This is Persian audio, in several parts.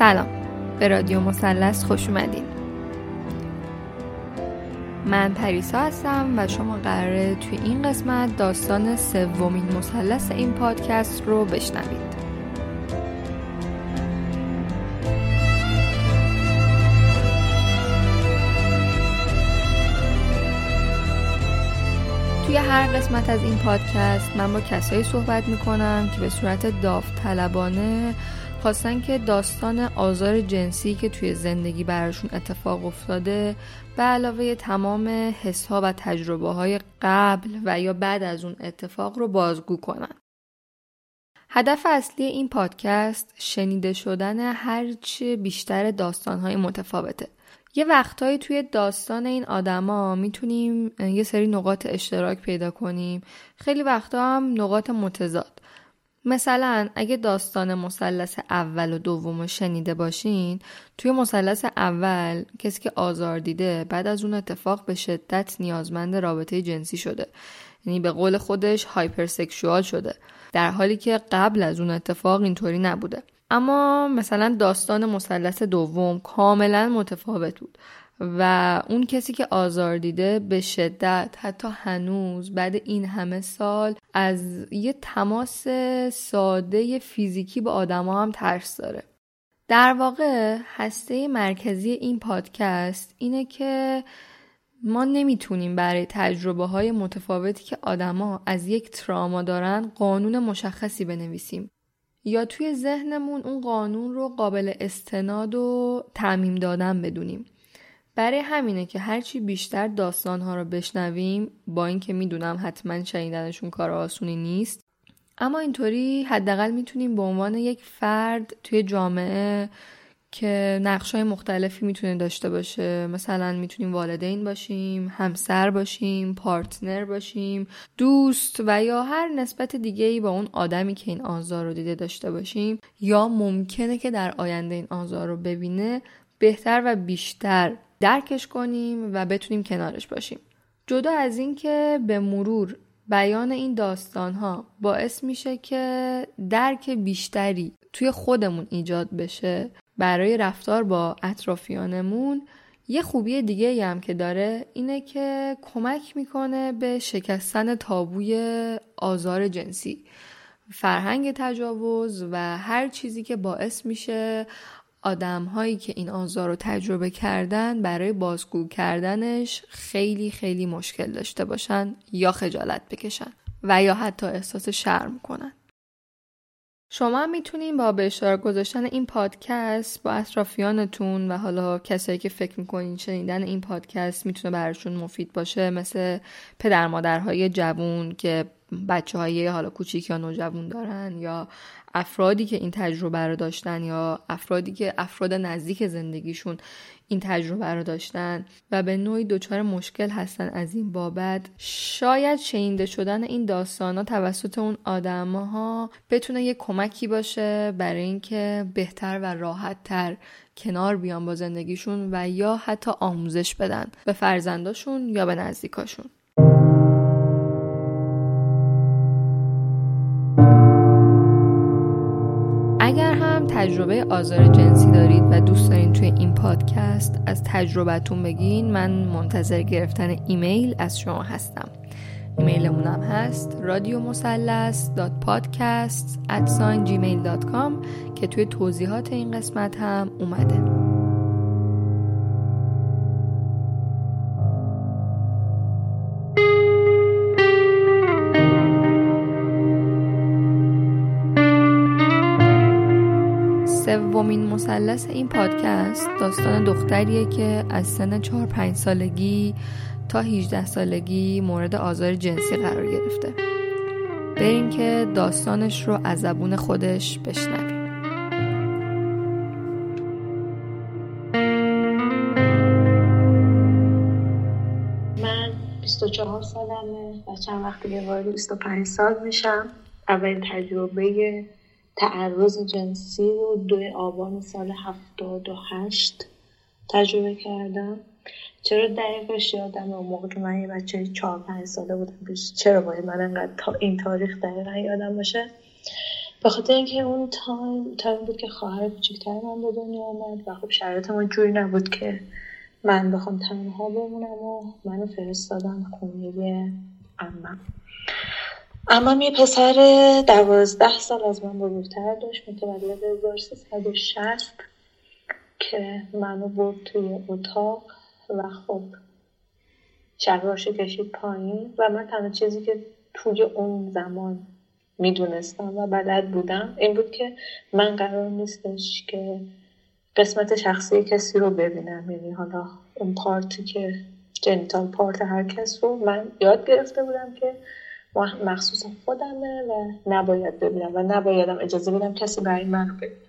سلام. به رادیو مثلث خوش اومدین. من پریسا هستم و شما قراره توی این قسمت داستان سومین مثلث این پادکست رو بشنوید. توی هر قسمت از این پادکست من با کسایی صحبت می‌کنم که به صورت داوطلبانه خواستن که داستان آزار جنسی که توی زندگی براشون اتفاق افتاده به علاوه تمام حسها و تجربه های قبل و یا بعد از اون اتفاق رو بازگو کنن. هدف اصلی این پادکست شنیده شدن هرچی بیشتر داستانهای متفاوته. یه وقتهایی توی داستان این آدما می‌تونیم یه سری نقاط اشتراک پیدا کنیم خیلی وقتا هم نقاط متضاد مثلا اگه داستان مثلث اول و دوم رو شنیده باشین توی مثلث اول کسی که آزار دیده بعد از اون اتفاق به شدت نیازمند رابطه جنسی شده. یعنی به قول خودش هایپرسکشوال شده. در حالی که قبل از اون اتفاق اینطوری نبوده. اما مثلا داستان مثلث دوم کاملا متفاوت بود. و اون کسی که آزار دیده به شدت حتی هنوز بعد این همه سال از یه تماس ساده فیزیکی با آدما هم ترس داره. در واقع هسته مرکزی این پادکست اینه که ما نمی‌تونیم برای تجربه های متفاوتی که آدما از یک تراما دارن قانون مشخصی بنویسیم. یا توی ذهنمون اون قانون رو قابل استناد و تعمیم دادن بدونیم. برای همینه که هرچی بیشتر داستانها رو بشنویم با اینکه می‌دونم حتما شنیدنشون کار آسونی نیست اما اینطوری حداقل می‌تونیم به عنوان یک فرد توی جامعه که نقش های مختلفی می‌تونه داشته باشه مثلا می‌تونیم والدین باشیم همسر باشیم پارتنر باشیم دوست و یا هر نسبت دیگه ای با اون آدمی که این آزار رو دیده داشته باشیم یا ممکنه که در آینده این آزار رو ببینه بهتر و بیشتر درکش کنیم و بتونیم کنارش باشیم. جدا از اینکه به مرور بیان این داستان ها باعث میشه که درک بیشتری توی خودمون ایجاد بشه برای رفتار با اطرافیانمون یه خوبی دیگه هم که داره اینه که کمک می‌کنه به شکستن تابوی آزار جنسی. فرهنگ تجاوز و هر چیزی که باعث میشه آدم هایی که این آزار رو تجربه کردن برای بازگو کردنش خیلی خیلی مشکل داشته باشن یا خجالت بکشن و یا حتی احساس شرم کنن. شما می‌تونین با به اشتراک گذاشتن این پادکست با اطرافیانتون و حالا کسایی که فکر می‌کنین شنیدن این پادکست می‌تونه براشون مفید باشه مثل پدر مادرهای جوون که بچه های حالا کوچیک یا نوجوان دارن یا افرادی که این تجربه رو داشتن یا افرادی که افراد نزدیک زندگیشون این tajruba رو داشتن و به نوعی دچار مشکل هستن از این بابت شاید شنیده شدن این داستان ها توسط اون آدم ها بتونه یه کمکی باشه برای اینکه بهتر و راحت تر کنار بیان با زندگیشون و یا حتی آموزش بدن به فرزنداشون یا به نزدیکاشون. تجربه آزار جنسی دارید و دوست دارین توی این پادکست از تجربتون بگین. من منتظر گرفتن ایمیل از شما هستم. ایمیلمونم هست رادیو مسلس پادکست که توی توضیحات این قسمت هم اومده. مثلث این پادکست داستان دختریه که از سن 4 5 سالگی تا 18 سالگی مورد آزار جنسی قرار گرفته. بریم که داستانش رو از زبون خودش بشنویم. من 24 سالمه و چند وقت دیگه وارد 25 سال میشم. اولین تجربه تعرض جنسی رو دوی آبان سال هفتاد و هشت تجربه کردم. چرا دقیقش یادم اون موقع من یه بچه چهار پنج ساله بودم. پس چرا باید من انقدر تا این تاریخ دقیقا یادم باشه؟ به خاطر اینکه اون time time ی بود که خواهر کوچیکتر من به دنیا آمد و خب شرایط ما جوری نبود که من بخوام تنها بمونم و منو فرستادن خونه عمم. اما یه پسر دوازده سال از من بزرگتر داشت متولد 1360 که منو برد توی اتاق و خب شلوارشو کشید پایین و من تنها چیزی که توی اون زمان می‌دونستم و بلد بودم این بود که من قرار نیستش که قسمت شخصی کسی رو ببینم. یعنی حالا اون پارتی که جنیتال پارت هر کس رو من یاد گرفته بودم که مخصوص خودمه و نباید ببینم و نبایدم اجازه بدم کسی برای من رو ببینم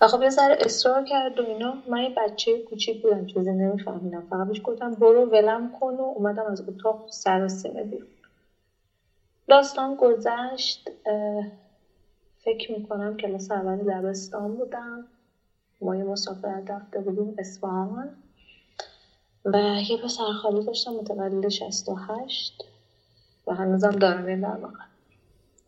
و خب یه ذره اصرار کرد و اینا. من یه بچه کوچیک بودم چیزی نمیفهمیدم. فقط بهش گفتم برو ولم کن و اومدم از اتاق سر سینه بیرون. داستان گذشت فکر می‌کنم کلاس اول دبستان بودم. ما یه مسافرت رفته بودیم اصفهان. و یه پسر خالی داشتم متولد 68 و هنوزم دارم در واقع.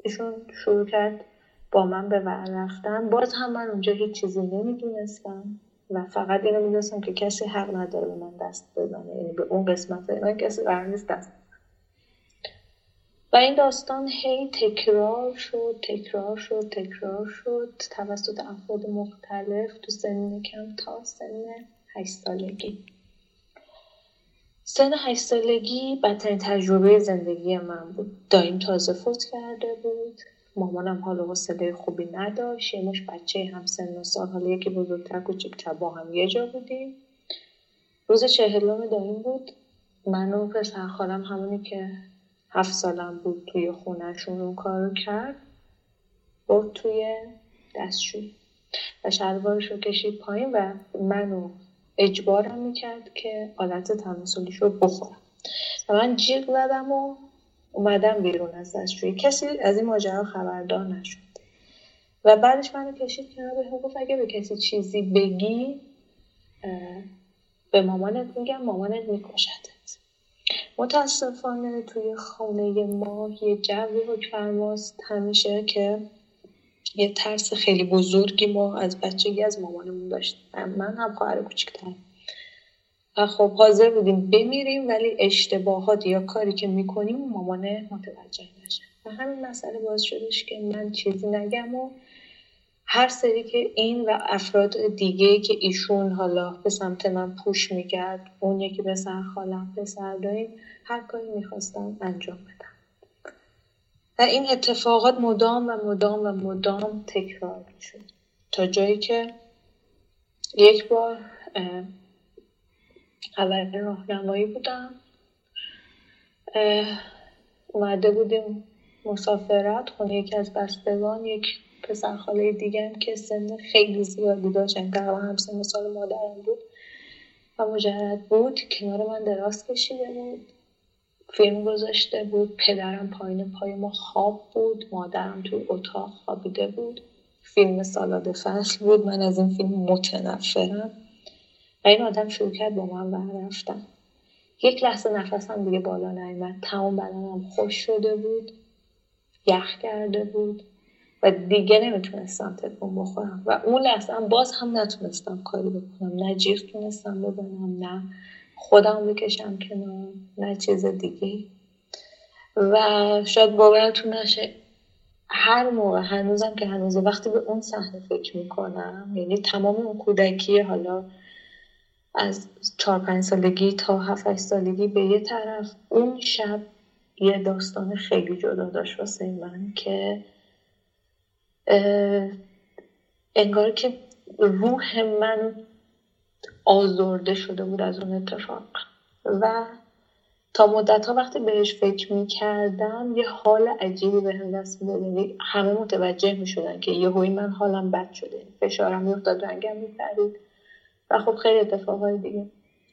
ایشون شروع کرد با من به ور رفتن. باز هم من اونجا هیچ چیزی نمی‌دونستم و فقط اینو می‌دونستم که کسی حق نداره به من دست بزنه. یعنی به اون قسمت من کسی قرار نیست دست و این داستان هی تکرار شد تکرار شد تکرار شد. توسط افراد مختلف تو سن کم تا سن هشت سالگی. سن هشت سالگی بدترین تجربه زندگی من بود. دایم تازه فوت کرده بود. مامانم حال و حوصله خوبی نداشت. یه مش بچه هم سن و سال حالا یکی بزرگتر کوچیکتر با هم یه جا بودیم. روز چهلم دایم بود. من و پسر خالم همونی که هفت سالم بود توی خونهشون اون کار کرد. برد توی دستشوی و شلوارش رو کشید پایین و منو اجبارم می‌کرد که آلت تناسلیش رو بخورم و من جیغ زدم و اومدم بیرون از دستشویی. کسی از این ماجرا خبردار نشد. و بعدش منو کشید کنار به گفت اگه به کسی چیزی بگی به مامانت میگم مامانت میکشدت. متاسفانه توی خانه ما یه جوی حکمرماست همیشه که یه ترس خیلی بزرگی ما از بچگی از مامانمون داشتیم من هم خواهر کوچکتر و خب حاضر بودیم بمیریم ولی اشتباهات یا کاری که می‌کنیم مامانه متوجه نشه. و همین مسئله باز شدش که من چیزی نگم و هر سری که این و افراد دیگه که ایشون حالا به سمت من پوش می‌کرد اون یکی به سر خالم پسر داریم هر کاری می‌خواستم انجام بدم. و این اتفاقات مدام و مدام و مدام تکرار شد تا جایی که یک بار اول راهنمایی بودم. اومده بودیم مسافرت خونه یکی از بستگان یک پسر خاله که سن خیلی زیادی داشت یعنی تقریبا همسن سال مادرم بود و مجرد بود کنار من دراز کشیده بود. فیلم گذاشته بود پدرم پایین پای ما خواب بود مادرم تو اتاق خوابیده بود. فیلم سالاد فصل بود من از این فیلم متنفرم. و این آدم شروع کرد با من رفتن. یک لحظه نفسم دیگه بالا نیامد تمام بدنم خوش شده بود یخ کرده بود و دیگه نمی‌تونستم تکون بخورم. و اون لحظه هم باز هم نتونستم کاری بکنم. نه جیغ تونستم بزنم نه خودم بکشم کنار نه چیز دیگه و شاید باورتون نشه هر موقع هنوزم که هنوز وقتی به اون صحنه فکر می‌کنم یعنی تمام اون کودکی حالا از چهار پنج سالگی تا هفت سالگی به یه طرف اون شب یه داستان خیلی جدا داشت واسه من که انگار که روح من آزرده شده بود از اون اتفاق. و تا مدت ها وقتی بهش فکر می کردم یه حال عجیبی به هم دست یعنی همه متوجه می شدن که یه هوی من حالم بد شده. فشارم میافتاد رنگم میپرید. و خب خیلی اتفاقهای دیگه.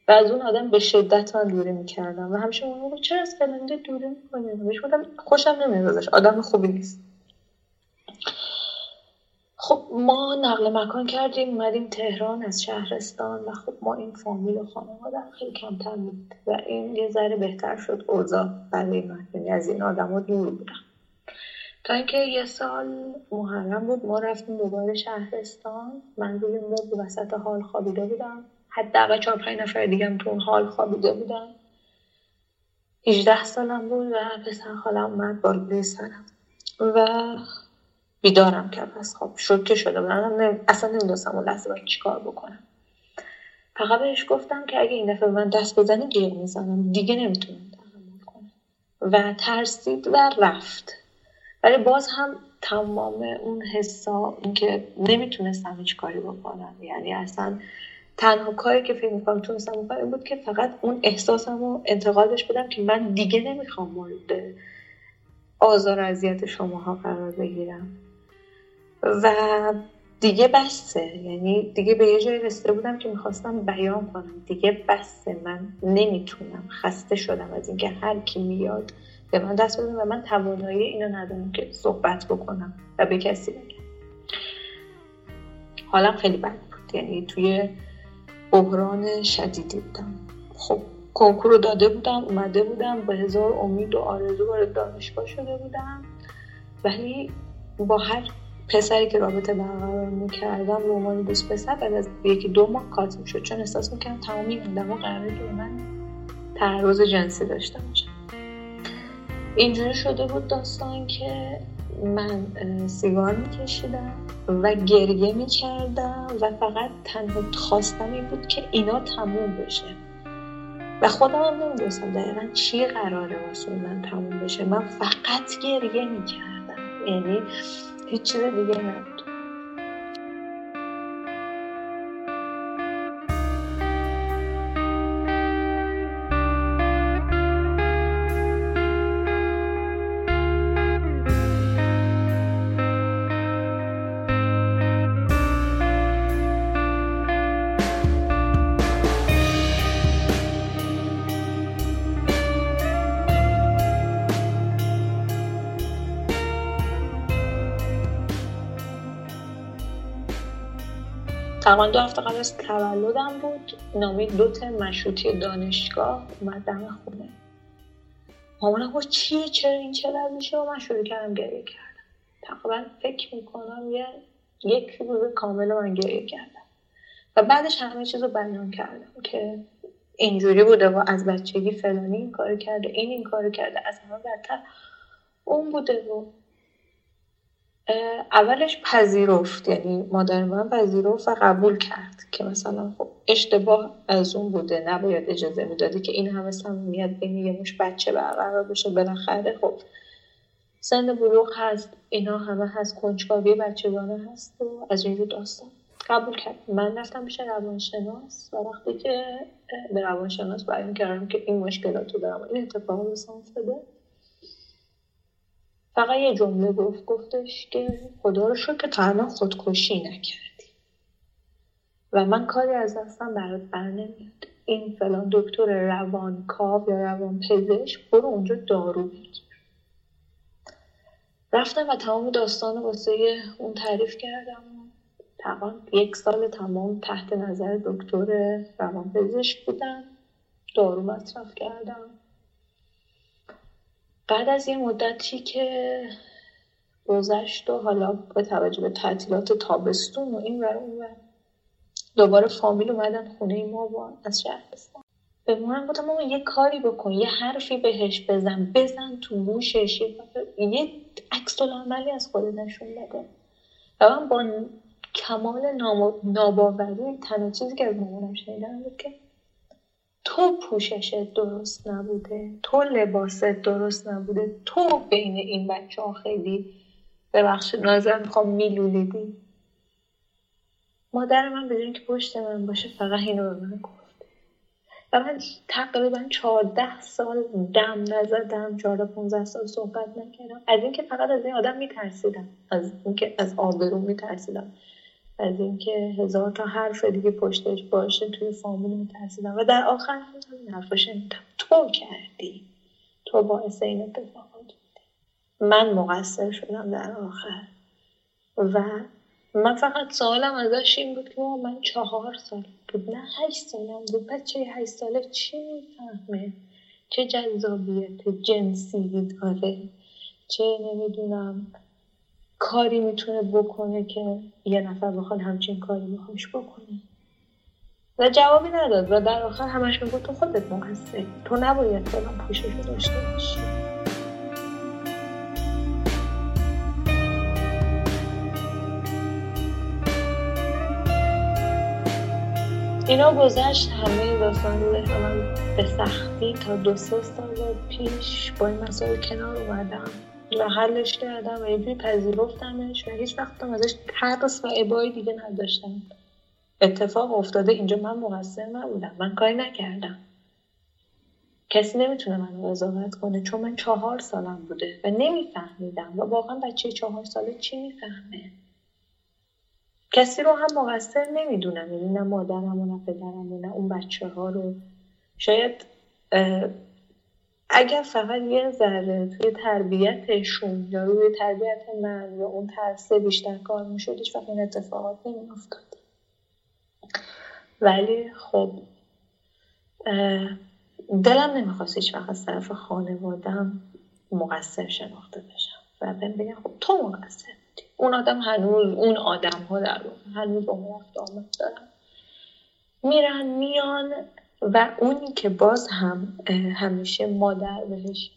و از اون آدم به شدت من دوری می‌کردم. و همیشه اون چرا از فلانده دوری می‌کنی؟ بهش خوشم نمیاد آدم خوبی نیست. خب ما نقل مکان کردیم اومدیم تهران از شهرستان و خب ما این فامیل و خانواده خیلی کمتر بود و این یه ذره بهتر شد اوضاع برای من یعنی از این آدما دور بودم. تا اینکه یه سال محرم بود ما رفتیم دوباره شهرستان. من روی مبل وسط حال خوابیده بودم. حداقل چهار پنج نفر دیگه تو اون حال خوابیده بودم 18 سالم بود و پسر خالم اومد بالای سرم. و بیدارم کرد. از خواب شوکه شده بودم. اصلا نمی‌دونستم اون لحظه باید چیکار بکنم. فقط بهش گفتم که اگه این دفعه من دست بزنی جیغ می‌زنم. دیگه نمی‌تونم تحمل کنم. و ترسید و رفت. ولی باز هم تمام اون حسا اینکه نمی‌تونستم هیچ کاری بکنم. یعنی اصلا تنها کاری که فکر می‌کنم تونستم بکنم بود که فقط اون احساسم رو انتقالش بدم که من دیگه نمی‌خوام مورد آزار اذیت شماها قرار بگیرم. و دیگه بسته یعنی دیگه به یه جایی رسیده بودم که می‌خواستم بیان کنم. دیگه بسته من نمی‌تونم. خسته شدم از اینکه هر کی میاد به من دست بزنه و من توانایی اینو ندارم که صحبت بکنم و به کسی بگم. حالم خیلی بد بود. یعنی توی بحران شدیدی بودم. خب کنکور رو داده بودم اومده بودم به هزار امید و آرزو وارد دانشگاه شده بودم. ولی با هر پسری که رابطه برقرار می‌کردم به عنوان دوست پسر بعد از یکی دو ماه کات شد چون احساس می‌کردم تمام این آدم قراره که من تعرض جنسی داشته باشم. اینجوری شده بود داستان که من سیگار میکشیدم و گریه می‌کردم و فقط تنها خواستم این بود که اینا تموم بشه. و خودم هم نمی‌دونستم دقیقا چی قراره واسه من تموم بشه. من فقط گریه می‌کردم. یعنی هیچ چیز دیگه تقریبا دو هفته قبل از تولدم بود. نامی دو ترم مشروطی دانشگاه اومد دم خونه. مامانم گفت چیه چرا این چه میشه و من شروع کردم گریه کردم تقریبا فکر می‌کنم یه یک روز کامل من گریه کردم. و بعدش همه چیز رو بیان کردم که اینجوری بوده و از بچگی فلانی این کار کرده این این کار کرده از همه بدتر اون بوده و اولش پذیرفت. یعنی مادر من پذیرفت و قبول کرد که مثلا خب اشتباه از اون بوده نباید اجازه می‌دادی که این همه صمیمیت بین یه مش بچه برقرار بشه. بالاخره خب سن بلوغ هست اینا همه هست کنجکاوی بچگانه هست و از اینجور داستان قبول کرد. من رفتم پیش روانشناس و وقتی که به روانشناس بیان کردم که این مشکلات رو دارم این اتفاق افتاده فقط یه جمله گفت گفتش که خدا رو شکر که تا الان خودکشی نکردی. و من کاری از دستم برات بر نمیاد. این فلان دکتر روانکاو یا روان پزشک برو اونجا دارو بگیر. رفتم و تمام داستان واسه اون تعریف کردم تقریبا یک سال تمام تحت نظر دکتر روانپزشک بودم. دارو مصرف کردم. بعد از یه مدتی که گذشت و حالا به توجه به تعطیلات تابستون و این ور اون دوباره فامیل اومدن خونه ما با از شهرستان به مامانم گفتم مامان یه کاری بکن یه حرفی بهش بزن بزن تو گوشش یه عکس عملی از خود نشون بده. و من با کمال ناباوری تنها چیزی که از مامانم شنیدم بود که تو پوششت درست نبوده تو لباست درست نبوده تو بین این بچه ها خیلی ببخشید نازم می‌خوام میلولیدی مادر من بدون که پشت من باشه فقط اینو به من گفت. و من تقریبا چهارده سال دم نزدم چهارده پونزه سال صحبت نکردم. از اینکه فقط از این آدم میترسیدم از اینکه از آبرو میترسیدم. از اینکه هزار تا حرف دیگه پشتش باشه توی فامیل میترسیدم. و در آخر همین حرف شنیدم. تو کردی. تو باعث این اتفاقات من مقصر شدم در آخر. و من فقط سوالم ازش این بود که من چهار سال بود. نه هشت سالم بود. بچه هشت ساله چی می‌فهمه؟ چه جذابیت جنسی داره چه نمی‌دونم. کاری می‌تونه بکنه که یه نفر بخواد همچین کاری باهاش بکنه. و جوابی نداد و در آخر همش می‌گفت تو خودت مقصری تو نباید فلان پوشش رو داشته باشی. اینا گذشت همه این داستان به سختی تا دو سه سال پیش با این مسائل کنار اومدم. و حلش کردم و اینجوری پذیرفتمش و هیچ وقتم ازش ترس و عبایی دیگه نداشتم. اتفاق افتاده اینجا من مقصر نبودم. من کاری نکردم. کسی نمی‌تونه من قضاوت کنه چون من چهار سالم بوده و نمیفهمیدم. و واقعا بچه چهار ساله چی می‌فهمه؟ کسی رو هم مقصر نمی‌دونم. یعنی نه مادرم و نه پدرم نه اون بچه ها رو. شاید اگر فقط یه ذره توی تربیتشون یا روی تربیت من یا اون ترسه بیشتر کار می‌شد هیچ این اتفاقات نمیافتاد. ولی خب دلم نمی‌خواست هیچ وقت از طرف خانوادم مقصر شناخته بشم و بهم بگم خب تو مقصر اون آدم هنوز اون آدم ها در هنوز با رفت میرن میان. و اونی که باز هم همیشه مادر بهش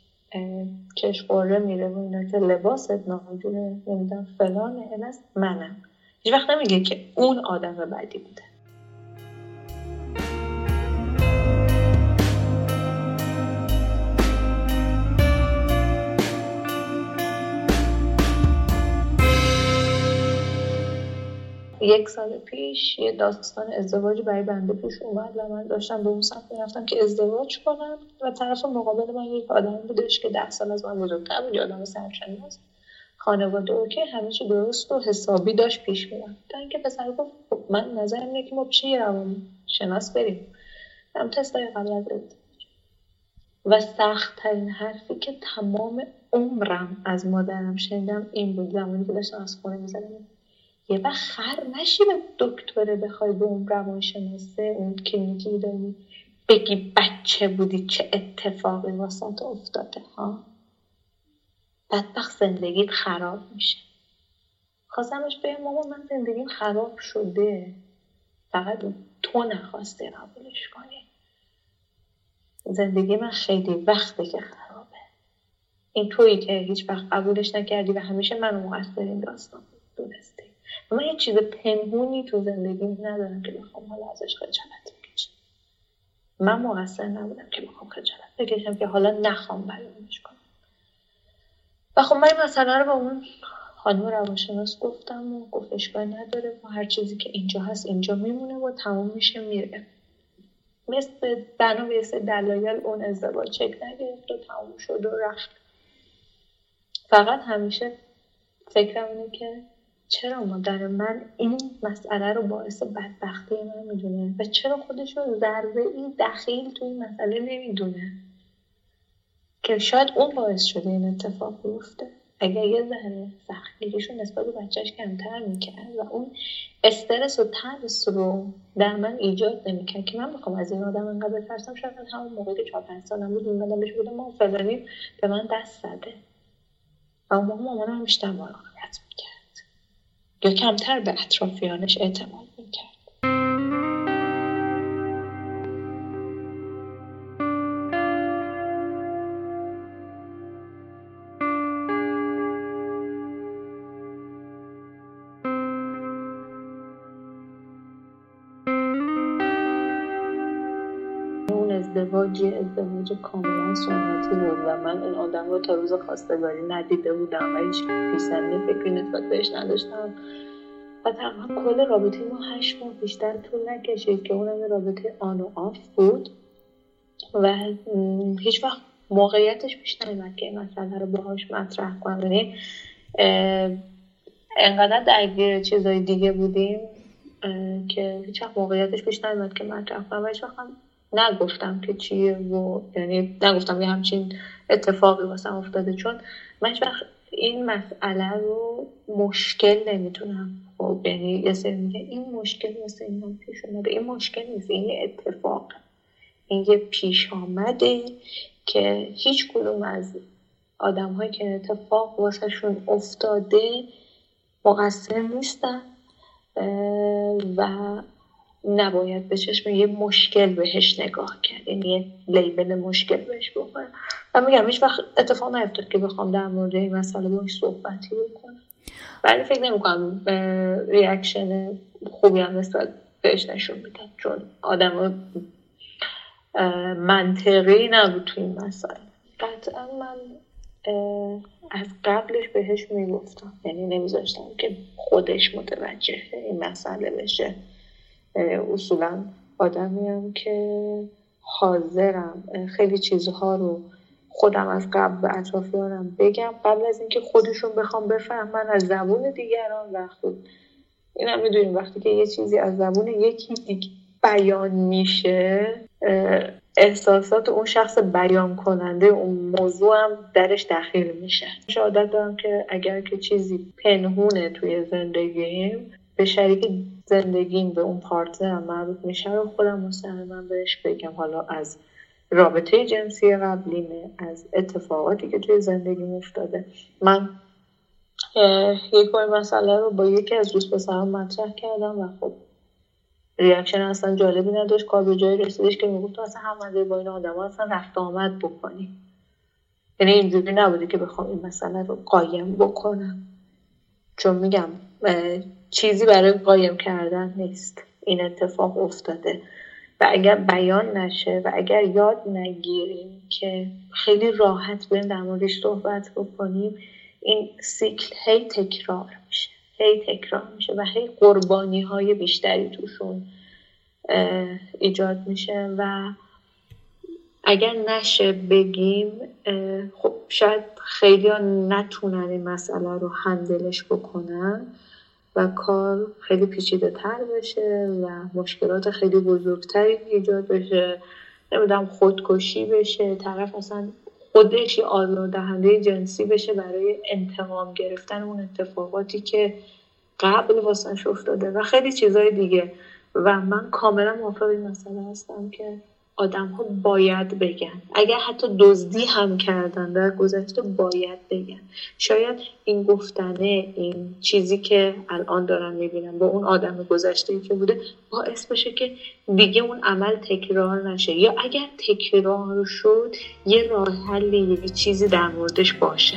چشقوره میره و اینا که لباست ناجوره نمی‌دونم فلانه این است منم. هیچ وقت نمیگه که اون آدم بدی بوده. یک سال پیش یه داستان ازدواج برای بنده پیش اومد و من داشتم به اون سمت می‌رفتم که ازدواج کنم و طرف مقابل من یک آدم بودش که ده سال از من بزرگتر بود آدم سرشناس خانواده اوکی همه چی درست و حسابی داشت پیش میرم تا اینکه پسر گفت خب من نظرم اینه که ما پیش روان شناس بریم. هم تستای قبل از و سخت ترین حرفی که تمام عمرم از مادرم شنیدم این بود زمانی که داشتم از خونه می‌زدم. یه وقت خر نشی به دکتره بخوای به اون روانشناسه اون کلینیکی داری بگی بچه بودی چه اتفاقی واسط افتاده ها؟ بدبخت زندگیت خراب میشه. خواستمش بگم ماما من زندگیم خراب شده. فقط تو نخواستی قبولش کنی. زندگی من خیلی وقته که خرابه. این تویی که هیچ وقت قبولش نکردی و همیشه منو مقصر این داستان دونستی من یه چیز پنهونی تو زندگی ندارم که بخوام حالا ازش خجالت بکشم. من مقصر نبودم که بخوام خجالت بکشم که حالا نخوام بیانش کنم. و خب من این مسئله رو با اون خانم روانشناس گفتم و گفت اشکال نداره و هر چیزی که اینجا هست اینجا میمونه و تمام میشه میره. مثل بنا به دلایل اون ازدواج چک نگرفت و تموم شد و رفت. فقط همیشه فکرم اینه که چرا مادر من این مسئله رو باعث بدبختی من می‌دونه؟ و چرا خودش رو ضربه این دخیل تو این مسئله نمی‌دونه؟ که شاید اون باعث شده این اتفاق بیفته. اگر یه ذره سختگیریش نسبت به بچهش کمتر می‌کرد و اون استرس و ترس رو در من ایجاد نمی‌کرد که من بخوام از این آدم انقدر بترسم شاید همون موقع که چهار پنج سالم بود میمدم بهش بودم ما فلانی به من دست زده. و اون موقع مامانم می‌کرد یا کمتر به اطرافیانش اعتماد می‌کرد. ازدواج ازدواج کاملا سنتی بود و من این آدم رو تا روز خواستگاری ندیده بودم و هیچ پیسنده فکری نسبت بهش نداشتم. و تقریبا کل رابطه ما هشت ماه بیشتر طول نکشید که اونم رابطه آن و آف بود. و هیچ وقت موقعیتش پیش نیومد که این مسئله رو باهاش مطرح کنم یعنی انقدر درگیر چیزای دیگه بودیم که هیچ وقت موقعیتش پیش نیومد که مطرح کنم. و هیچ وقت نگفتم که چیه و یعنی نگفتم یه همچین اتفاقی واسم افتاده چون من وقت این مسئله رو مشکل نمی‌تونم. خب یعنی یه سری میگه این مشکل مثل این پیش اومده. این مشکل نیست این اتفاق. این یه پیش آمده که هیچ کدوم از آدم هایی که اتفاق واسهشون افتاده مقصر نیستن و نباید به چشم یه مشکل بهش نگاه کرد. یعنی یه لیبل مشکل بهش بکنم و میگم هیچ وقت اتفاق نیفتاد که بخوام در مورد این مسئله باش صحبتی بکنم. ولی فکر نمی‌کنم ریاکشن خوبی هم نسبت بهش نشون میدن چون آدم منطقی نبود تو این مسئله. قطعا من از قبلش بهش می‌گفتم. یعنی نمیذاشتم که خودش متوجه این مسئله بشه. اصولا آدمیم که حاضرم خیلی چیزها رو خودم از قبل به اطرافیانم بگم. قبل از اینکه خودشون بخوام بفهمن از زبون دیگران و خود این هم می‌دونیم وقتی که یه چیزی از زبون یکی دیگه بیان میشه احساسات اون شخص بیان کننده اون موضوع هم درش دخیل میشه. عادت دارم که اگر که چیزی پنهونه توی زندگیم به شریک زندگیم به اون پارتنرم مربوط میشه رو خودم مستقیما بهش بگم. حالا از رابطه جنسی قبلیمه از اتفاقاتی که توی زندگی افتاده. من یک بار مسئله رو با یکی از دوست پسرم مطرح کردم و خب reaction اصلا جالبی نداشت. کار به جای رسیدش که می‌گفت اصلا هم با این آدم ها اصلا رفت آمد بکنی. یعنی اینجوری نبوده که بخوام این مسئله رو قایم بکنم. چون میگم چیزی برای قایم کردن نیست. این اتفاق افتاده. و اگر بیان نشه و اگر یاد نگیریم که خیلی راحت بریم در موردش صحبت بکنیم این cycle هی تکرار میشه. هی تکرار میشه و هی قربانی های بیشتری توشون ایجاد میشه و اگر نشه بگیم خب شاید خیلی ها نتونن این مسئله رو هندلش بکنن. و کار خیلی پیچیده تر بشه و مشکلات خیلی بزرگتری ایجاد بشه. نمی‌دونم خودکشی بشه طرف اصلا خودش آزاردهنده جنسی بشه برای انتقام گرفتن اون اتفاقاتی که قبل واسش افتاده و خیلی چیزهای دیگه. و من کاملا موافق این مسئله هستم که آدم ها باید بگن. اگر حتی دزدی هم کردن در گذشته باید بگن. شاید این گفتنه این چیزی که الان دارم می‌بینم با اون آدم گذشته که بوده باعث بشه که دیگه اون عمل تکرار نشه. یا اگر تکرار شد یه راه حلی یه چیزی در موردش باشه.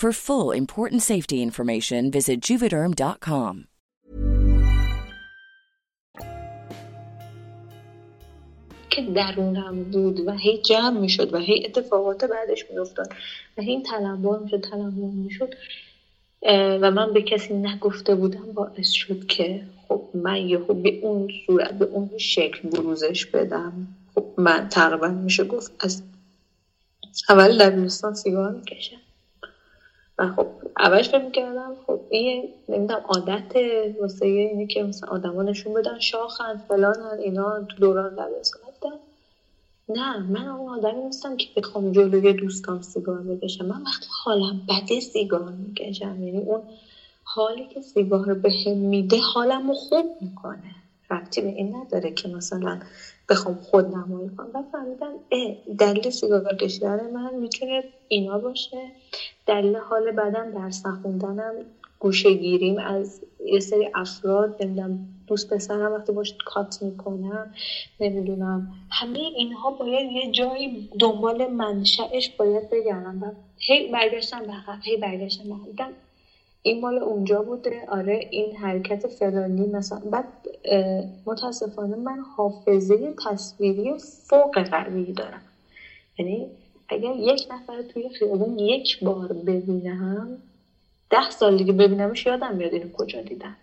For full important safety information, visit juvederm.com. که درونم بود و هی جمع می‌شد و هی اتفاقات بعدش میافتاد و هی تلمبار می‌شد تلمبار می‌شد و من به کسی نگفته بودم باعث شد که خب من یهو به اون صورت به اون شکل بروزش بدم خب من تقریبا میشه گفت از اول دبیرستان سیگار می‌کشم و خب اولش فکر می‌کردم خب این نمی‌دونم عادت واسه اینه که مثلا آدما نشون بدن شاخن فلانن اینا تو دوران دبیرستان نه من اون آدمی نیستم که بخوام جلوی دوستام سیگار بکشم. من وقتی حالم بده سیگار می‌کشم. یعنی اون حالی که سیگار به هم میده حالم رو خوب می‌کنه. ربطی به این نداره که مثلا بخوام خود نمایی کنم. و فهمیدم دلیل سیگار کشیدن من می‌تونه اینا باشه. دلیل حال بدن درس نخوندنم گوشه گیریم از یه سری افراد نمی‌دونم دوست پسرم وقتی باش کات می‌کنم نمی‌دونم. همه اینها باید یه جایی دنبال منشأش باید بگردم. و هی برگشتم به هی برگشتم به این مال اونجا بوده. آره این حرکت فلانی مثلا. بعد متاسفانه من حافظه تصویری فوق قوی دارم. یعنی اگر یک نفر توی خیابون یک بار ببینم ده سال دیگه ببینمش یادم میاد اینو کجا دیدم.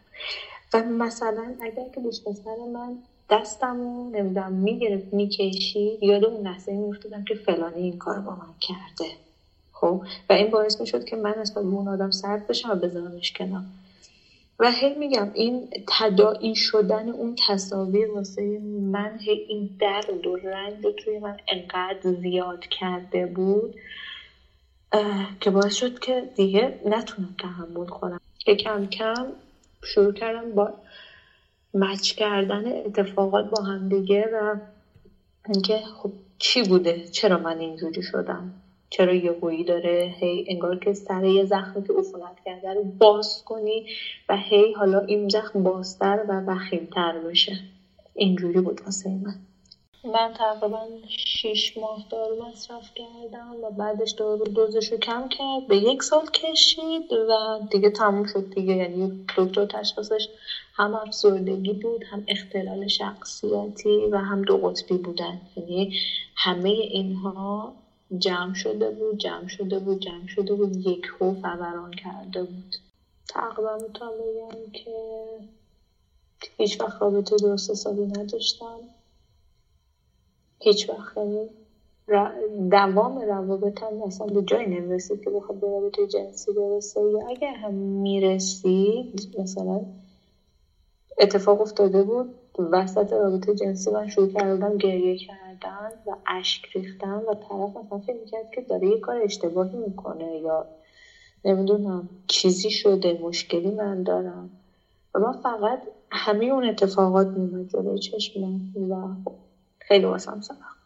و مثلا اگر که دوست پسر من دستم رو نمی‌دونم می‌گرفت می‌کشید یاد اون لحظه میفتادم که فلانی این کار با من کرده. خب؟ و این باعث می‌شد که من به اون آدم سرد بشم و بذارمش کنار. و هی میگم این تداعی شدن اون تصاویر واسه من هی این درد و رنج رو توی من انقدر زیاد کرده بود که باعث شد که دیگه نتونم تحمل کنم. که کم کم شروع کردم با مچ کردن اتفاقات با هم دیگه و اینکه خب چی بوده؟ چرا من اینجوری شدم؟ چرا یه داره؟ هی انگار که سر یه زخمی که عفونت کرده رو باز کنی و هی حالا این زخم بازتر و وخیمتر بشه. اینجوری بود واسه من. من تقریبا شیش ماه دارو مصرف کردم و بعدش دارو دوزش رو کم کرد. به یک سال کشید و دیگه تموم شد دیگه. یعنی دکتر تشخیصش هم افسردگی بود هم اختلال شخصیتی و هم دو قطبی بودن. یعنی همه اینها جمع شده بود جمع شده بود جمع شده بود یک هو فوران کرده بود. تقریبا می‌تونم بگم که هیچ وقت رابطه درست حسابی نداشتم. هیچ وقت یعنی دوام روابط هم اصلا به جای نمی‌رسید که بخواد به رابطه جنسی برسه. یا اگر هم می‌رسید مثلا اتفاق افتاده بود وسط رابطه جنسی من شروع کردم گریه کردن و اشک ریختن و طرف مثلا فکر می‌کرد که داره یه کار اشتباهی می‌کنه یا نمی‌دونم چیزی شده مشکلی من دارم. و من فقط همه اون اتفاقات میمد جلوی چشمم و خیلی واسم سخت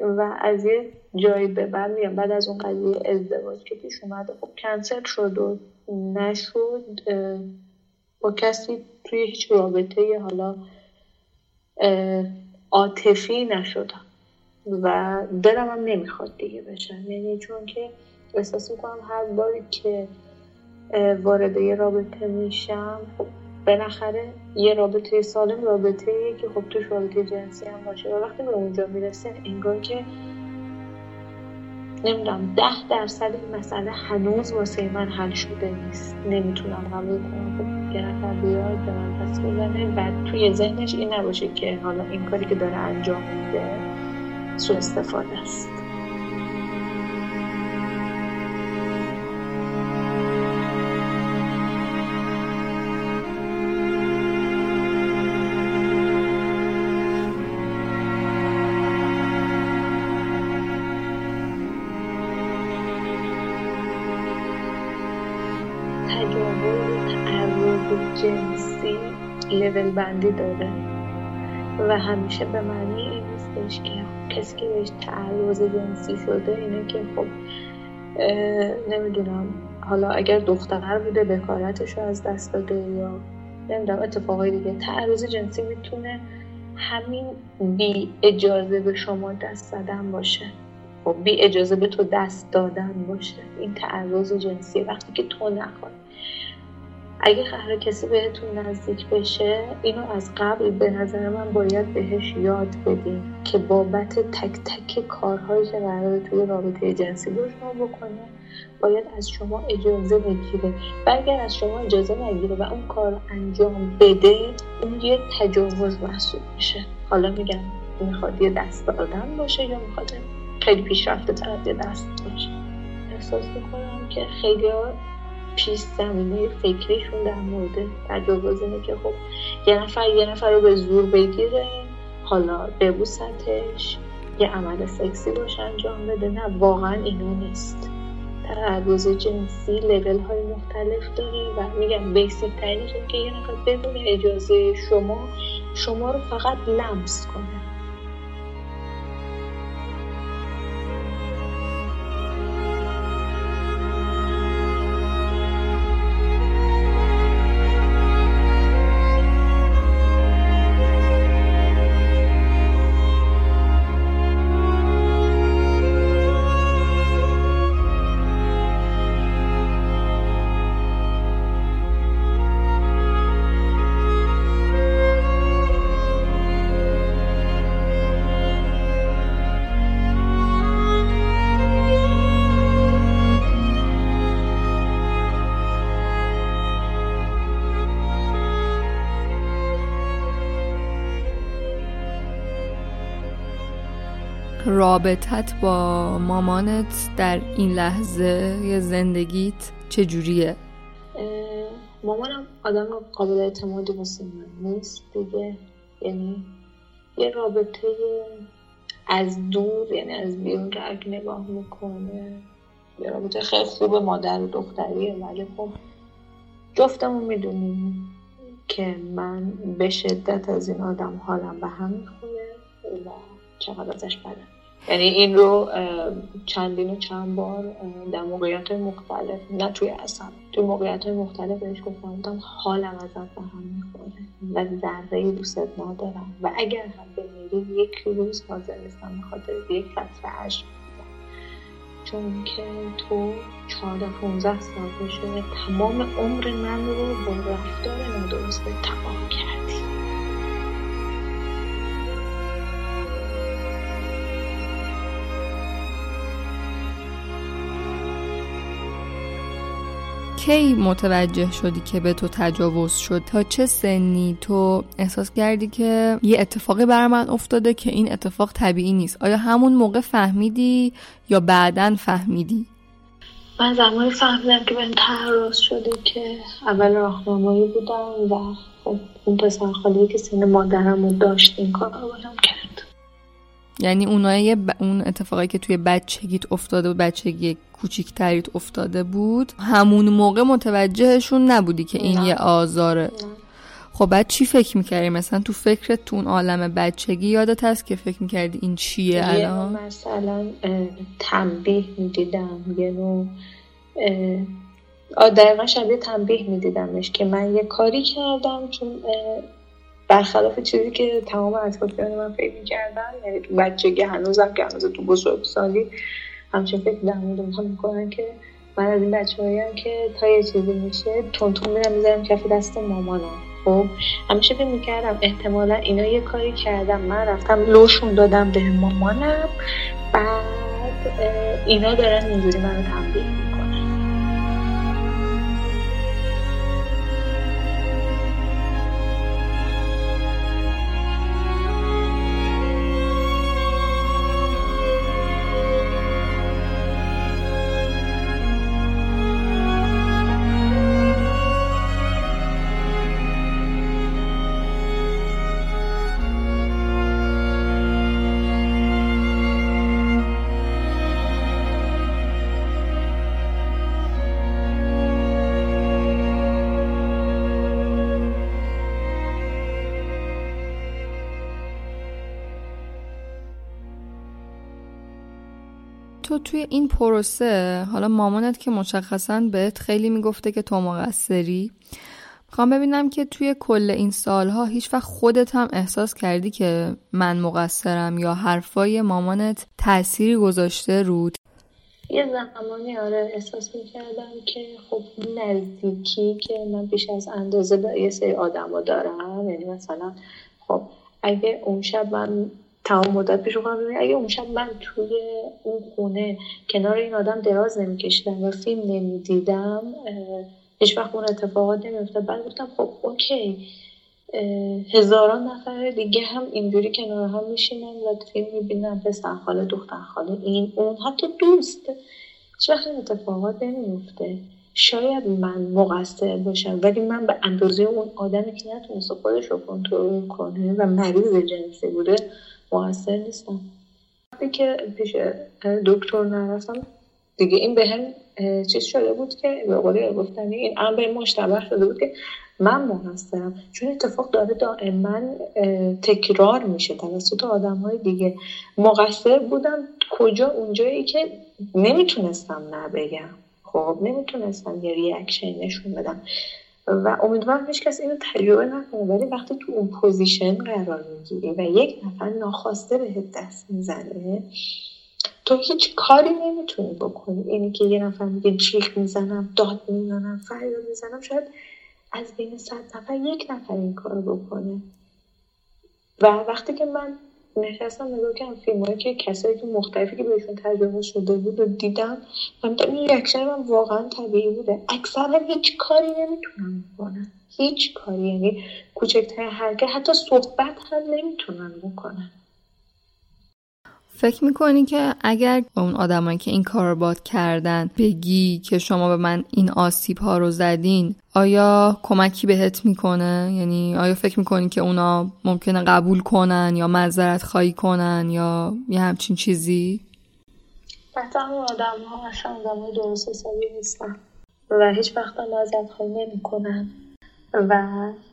و از یه جایی به بعد میگم بعد از اون قضیه ازدواج که پیش اومده خب کنسل شد و نشد با کسی توی هیچ رابطه حالا عاطفی نشدم. و دلم هم نمی‌خواد دیگه بشم یعنی چون که احساس می‌کنم هر باری که وارد یه رابطه میشم خب بالاخره یه رابطه سالم رابطه که خب توش رابطه جنسی هم باشه. و وقتی به اونجا می‌رسه انگار که نمی‌دونم ده درصد این مسئله هنوز واسه من حل شده نیست. نمی‌تونم قبول کنم خب یه نفر بیاد به من پس بزنه و توی ذهنش این نباشه که حالا این کاری که داره انجام میده سو استفاده است. لول بندی داره و همیشه به معنی این نیستش که کسی که بهش تعرض جنسی شده اینه که خب نمی‌دونم حالا اگر دختر بوده بکارتش رو از دست داده یا نمی‌دونم اتفاقای دیگه. تعرض جنسی می‌تونه همین بی اجازه به شما دست زدن باشه. خب بی اجازه به تو دست دادن باشه. این تعرض جنسی وقتی که تو نخواد اگه قرار کسی بهتون نزدیک بشه اینو از قبل به نظر من باید بهش یاد بدیم که بابت تک تک کارهایی که قرار توی رابطه جنسی با شما بکنه باید از شما اجازه بگیره. و اگر از شما اجازه نگیره و اون کار انجام بده اون یه تجاوز محسوب میشه. حالا میگم می‌خواد یه دست دادن باشه یا می‌خواد خیلی پیشرفته طرف یه دست باشه. احساس می‌کنم که خیلی پیش زمینه فکریشون در مورد تجاوز اینه که خب یه نفر یه نفر رو به زور بگیره حالا ببوستش یه عمل سکسی باشه انجام بده. نه واقعا اینو نیست. تعرض جنسی لیول های مختلف داره و میگم بیسیک ترینش که یه نفر بدون اجازه شما شما رو فقط لمس کنه. رابطت با مامانت در این لحظه زندگیت چجوریه؟ مامانم آدم قابل اعتمادی واسه من نیست دیگه. یعنی یه رابطه از دور یعنی از بیرون که اگه نگاه می‌کنه. یه رابطه خیلی خوب مادر و دختریه ولی خب جفتمون می‌دونیم که من به شدت از این آدم حالم به هم می‌خوره و چقدر ازش بدم. یعنی این رو چندین و چند بار در موقعیت مختلف نه توی اصلا توی موقعیت مختلف بهش گفتم حالم ازت به هم می‌خوره و ذره دوست ندارم. و اگر هم بمیری یک روز حاضر نیستم بخاطر یک قطره عشق چون که تو چهارده 15 سال شده تمام عمر من رو با رفتار نادرست تباه کردی. کی متوجه شدی که به تو تجاوز شد؟ تا چه سنی تو احساس کردی که یه اتفاقی بر من افتاده که این اتفاق طبیعی نیست؟ آیا همون موقع فهمیدی یا بعدا فهمیدی؟ من زمانی فهمیدم که به تعرض شده که اول راهنمایی بودم و خب اون پسر خالی که سن مادرم رو داشت این کار رو کرد یعنی اونایی ب... اون اتفاقی که توی بچگیت افتاده و بچگی کوچیکتریت افتاده بود همون موقع متوجهشون نبودی که این یه آزاره. خب بعد چی فکر می‌کردی؟ مثلا تو فکرت تو اون عالم بچگی یادت هست که فکر می‌کردی این چیه الان؟ مثلا تنبیه می‌دیدم. یه نوع دقیقا شبیه تنبیه میدیدمش که من یه کاری کردم چون برخلاف چیزی که تمام اطرافیان من فکر می‌کردن یعنی تو بچگی هنوزم که هنوز تو بزرگسالی همچنین فکر در مورد من می‌کنن که من از این بچه هایم که تا یه چیزی میشه تون میرم می‌ذارم کف دست مامانم. خب همیشه فکر می‌کردم احتمالا اینا یه کاری کردم من رفتم لوشون دادم به مامانم بعد اینا دارن اینجوری منو تنبیه تو توی این پروسه حالا مامانت که مشخصا بهت خیلی می‌گفته که تو مقصری. می‌خوام ببینم که توی کل این سالها هیچ وقت خودت هم احساس کردی که من مقصرم یا حرفای مامانت تأثیری گذاشته رود؟ یه زمانی آره احساس می‌کردم که خب نزدیکی که من بیش از اندازه به یه سری آدم دارم یعنی مثلا خب اگه اون شب من تمام مدت پیش کنم اگه اون شب من توی اون خونه کنار این آدم دراز نمیکشیدم و فیلم نمی‌دیدم هیچ وقت اون اتفاقات نمیافتاد. بعد گفتم خب اوکی. هزاران نفر دیگه هم اینجوری کنار هم میشینن و فیلم می‌بینن پسر خاله دختر خاله این اون حتی دوست. هیچ وقت این اتفاقات نمیفته شاید من مقصر باشم ولی من به اندازه اون آدمی که نتونست خودش رو کنترل کنه و مریض جنسی بوده مقصر نیستم. وقتی که پیش دکتر نرفتم دیگه این به هم چیز شده بود که به قولی گفتنی این امر مشتبه شده بود که من مقصرم چون اتفاق داره دائما تکرار میشه توسط آدم های دیگه. مقصر بودم کجا؟ اونجایی که نمی‌تونستم نه بگم. خب نمی‌تونستم یه reaction نشون بدم. و امیدوارم هیچ کس اینو تجربه نکنه ولی وقتی تو اون position قرار می‌گیری و یک نفر ناخواسته بهت دست می‌زنه تو هیچ کاری نمی‌تونی بکنی. اینی که یه نفر میگه جیغ می‌زنم داد می‌زنم فریاد می‌زنم شاید از بین صد نفر یک نفر این کار بکنه. و وقتی که من نشستم نگاه کردم فیلم هایی که کسایی که مختلفی که بهشون تجربه شده بود و دیدم فهمیدم این ریاکشن من واقعا طبیعی بوده. اکثرا هیچ کاری نمی‌تونن بکنن هیچ کاری. یعنی کوچکترین حرکت حتی صحبت هم نمی‌تونن بکنن فکر می‌کنی که اگر اون آدمایی که این کار باد کردن بگی که شما به من این آسیب ها رو زدین آیا کمکی بهت می‌کنه؟ یعنی آیا فکر می‌کنی که اونا ممکنه قبول کنن یا معذرت خواهی کنن یا یه همچین چیزی؟ حتی اون آدم ها اصلا آدم درست حسابی نیستن و هیچ وقت معذرت خواهی نمی‌کنن. و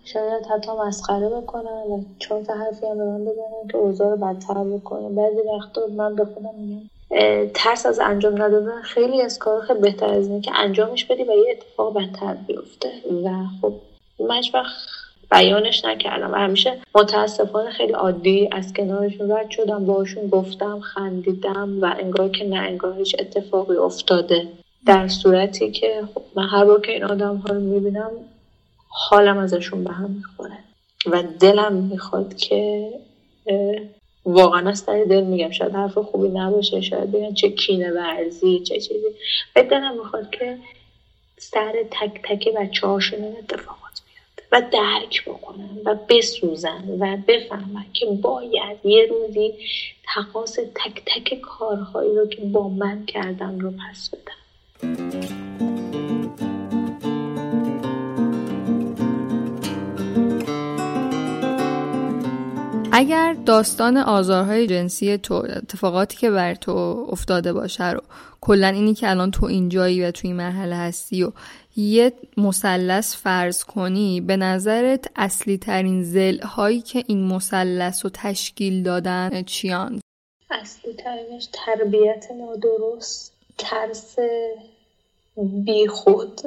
شاید حتی مسخره بکنن و تا حرفی هم به من بزنن که اوضاع رو بدتر بکنه. بعضی وقتا من به خودم میگم ترس از انجام ندادن خیلی از کار خیلی بهتر از اینه که انجامش بدی و یه اتفاق بدتر بیفته. و خب من وقت بیانش نکردم. و همیشه متاسفانه خیلی عادی از کنارشون رد شدم باشون گفتم خندیدم و انگار که نه انگار هیچ اتفاقی افتاده. در صورتی که خب من هر بار که این آدم ها رو می‌بینم حالم ازشون به هم می‌خوره. و دلم می‌خواد که واقعا از دل میگم. شاید حرف خوبی نباشه شاید بگن چه کینه ورزی چه چیزی. و دلم می‌خواد که سر تک تک بچه هاشون اتفاقات بیاد و درک بکنن و بسوزن و بفهمن که باید یه روزی تقاس تک تک کارهایی رو که با من کردم رو پس بدن. اگر داستان آزارهای جنسی تو اتفاقاتی که بر تو افتاده باشه رو کلا اینی که الان تو اینجایی و تو این مرحله هستی و یه مثلث فرض کنی به نظرت اصلی ترین زل هایی که این مثلث رو تشکیل دادن چیان؟ اصلی ترینش تربیت نادرست ترس بیخود.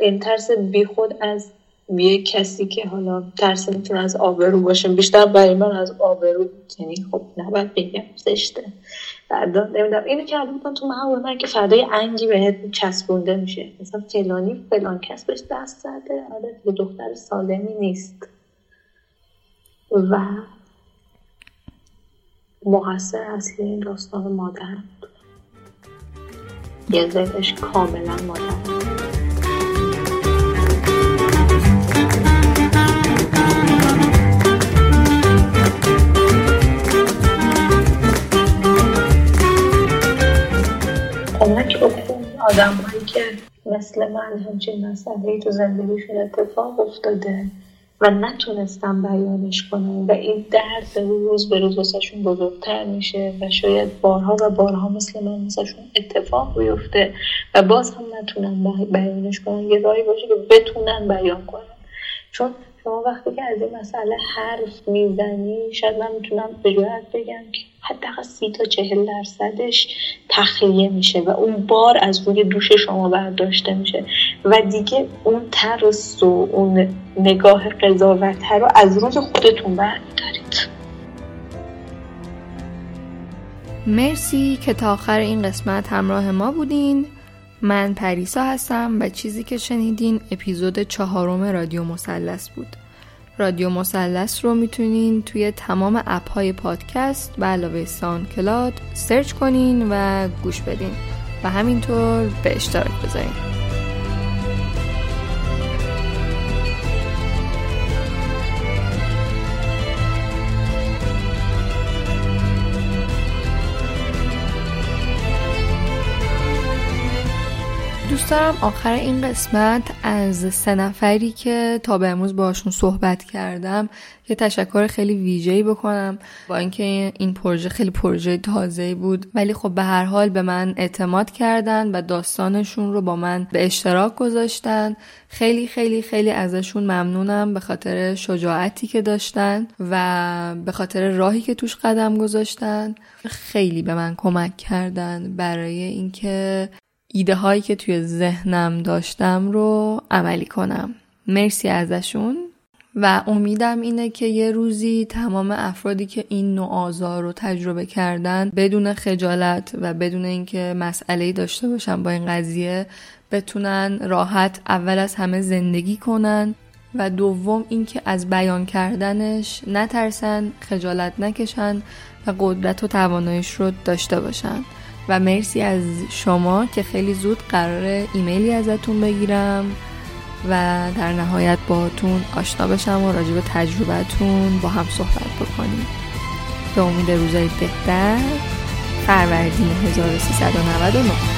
این ترس بیخود از یه کسی که حالا ترس می‌تونه از آبرو باشه بیشتر برای من از آبرو یعنی خب نباید بگم زشته. فردا نمی‌دونم. اینو کرده بودم تو من که فردای انگی بهت چسبونده میشه. مثلا فلانی فلان کس بهش دست زده. آره یه دختر سالمی نیست. و مقصر اصلی این داستان مادر یه زرش کاملا مادر بکنید آدم هایی که مثل من همچین مسئله تو زندگیشون اتفاق افتاده و نتونستم بیانش کنم و این درد روز به روز واسهشون بزرگتر میشه و شاید بارها و بارها مثل من واسهشون اتفاق بیفته و باز هم نتونن بیانش کنن. یه راهی باشه که بتونن بیان کنن. چون شما وقتی که از این مسئله حرف می‌زنی شاید من می‌تونم به بگم که حداقل سی تا چهل درصدش تخلیه میشه و اون بار از روی دوش شما برداشته میشه. و دیگه اون ترس و اون نگاه قضاوت رو از روی خودتون برمیدارید مرسی که تا آخر این قسمت همراه ما بودین. من پریسا هستم و چیزی که شنیدین اپیزود چهارم رادیو مثلث بود. رادیو مثلث رو می‌تونین توی تمام اپ های پادکست و علاوه SoundCloud سرچ کنین و گوش بدین. و همینطور به اشتراک بذارین. دوست دارم آخر این قسمت از سه نفری که تا به امروز باشون صحبت کردم یه تشکر خیلی ویژه‌ای بکنم. با اینکه این پروژه خیلی پروژه تازه بود ولی خب به هر حال به من اعتماد کردن و داستانشون رو با من به اشتراک گذاشتن. خیلی خیلی خیلی ازشون ممنونم به خاطر شجاعتی که داشتن و به خاطر راهی که توش قدم گذاشتن. خیلی به من کمک کردن برای اینکه ایده هایی که توی ذهنم داشتم رو عملی کنم. مرسی ازشون. و امیدم اینه که یه روزی تمام افرادی که این نوع آزار رو تجربه کردن بدون خجالت و بدون اینکه مسئله داشته باشن با این قضیه بتونن راحت اول از همه زندگی کنن و دوم اینکه از بیان کردنش نترسن خجالت نکشن و قدرت و توانایش رو داشته باشن. و مرسی از شما که خیلی زود قرار ایمیلی ازتون بگیرم و در نهایت باتون آشنا بشم و راجع به تجربتون با هم صحبت بکنیم. به امید روزای بهتر. فروردین 1399